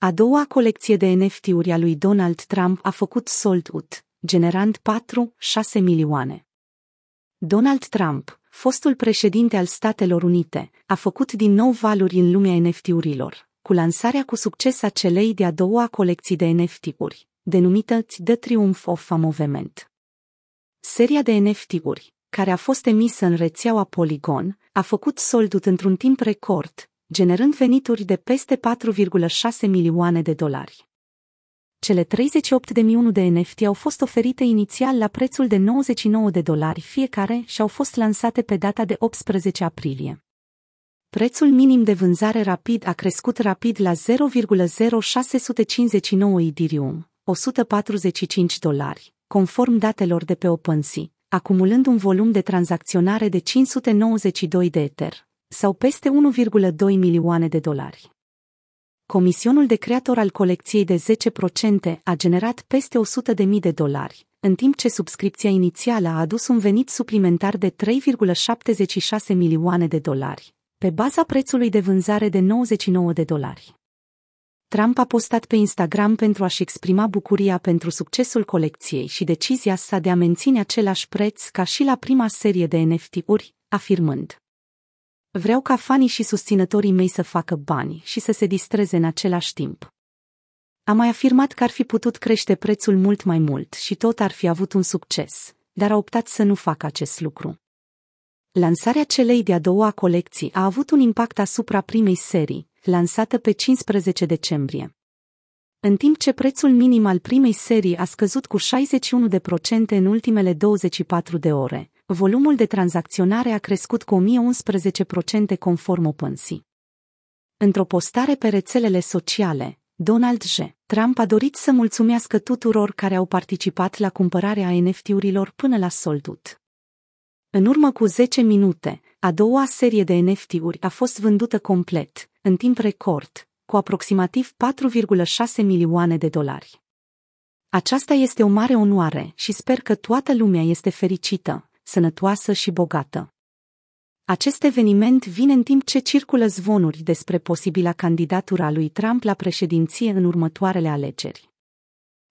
A doua colecție de NFT-uri a lui Donald Trump a făcut sold out, generând 4-6 milioane. Donald Trump, fostul președinte al Statelor Unite, a făcut din nou valuri în lumea NFT-urilor, cu lansarea cu succes a celei de-a doua colecții de NFT-uri, denumită The Triumph of a Movement. Seria de NFT-uri, care a fost emisă în rețeaua Polygon, a făcut soldut într-un timp record, generând venituri de peste 4,6 milioane de dolari. Cele 38 de milioane de NFT au fost oferite inițial la prețul de 99 de dolari fiecare și au fost lansate pe data de 18 aprilie. Prețul minim de vânzare rapid a crescut rapid la 0,0659 Ethereum, 145 dolari, conform datelor de pe OpenSea, acumulând un volum de tranzacționare de 592 de Ether, sau peste 1,2 milioane de dolari. Comisionul de creator al colecției de 10% a generat peste 100.000 de dolari, în timp ce subscripția inițială a adus un venit suplimentar de 3,76 milioane de dolari, pe baza prețului de vânzare de 99 de dolari. Trump a postat pe Instagram pentru a-și exprima bucuria pentru succesul colecției și decizia sa de a menține același preț ca și la prima serie de NFT-uri, afirmând Vreau ca fanii și susținătorii mei să facă bani și să se distreze în același timp. Am mai afirmat că ar fi putut crește prețul mult mai mult și tot ar fi avut un succes, dar a optat să nu facă acest lucru. Lansarea celei de-a doua colecții a avut un impact asupra primei serii, lansată pe 15 decembrie. În timp ce prețul minim al primei serii a scăzut cu 61% în ultimele 24 de ore, volumul de tranzacționare a crescut cu 1011% conform OpenSea. Într-o postare pe rețelele sociale, Donald J. Trump a dorit să mulțumească tuturor care au participat la cumpărarea NFT-urilor până la soldut. În urmă cu 10 minute, a doua serie de NFT-uri a fost vândută complet, în timp record, cu aproximativ 4,6 milioane de dolari. Aceasta este o mare onoare și sper că toată lumea este fericită, sănătoasă și bogată. Acest eveniment vine în timp ce circulă zvonuri despre posibila candidatura lui Trump la președinție în următoarele alegeri.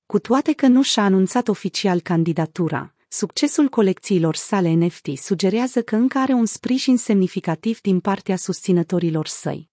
Cu toate că nu și-a anunțat oficial candidatura, succesul colecțiilor sale NFT sugerează că încă are un sprijin semnificativ din partea susținătorilor săi.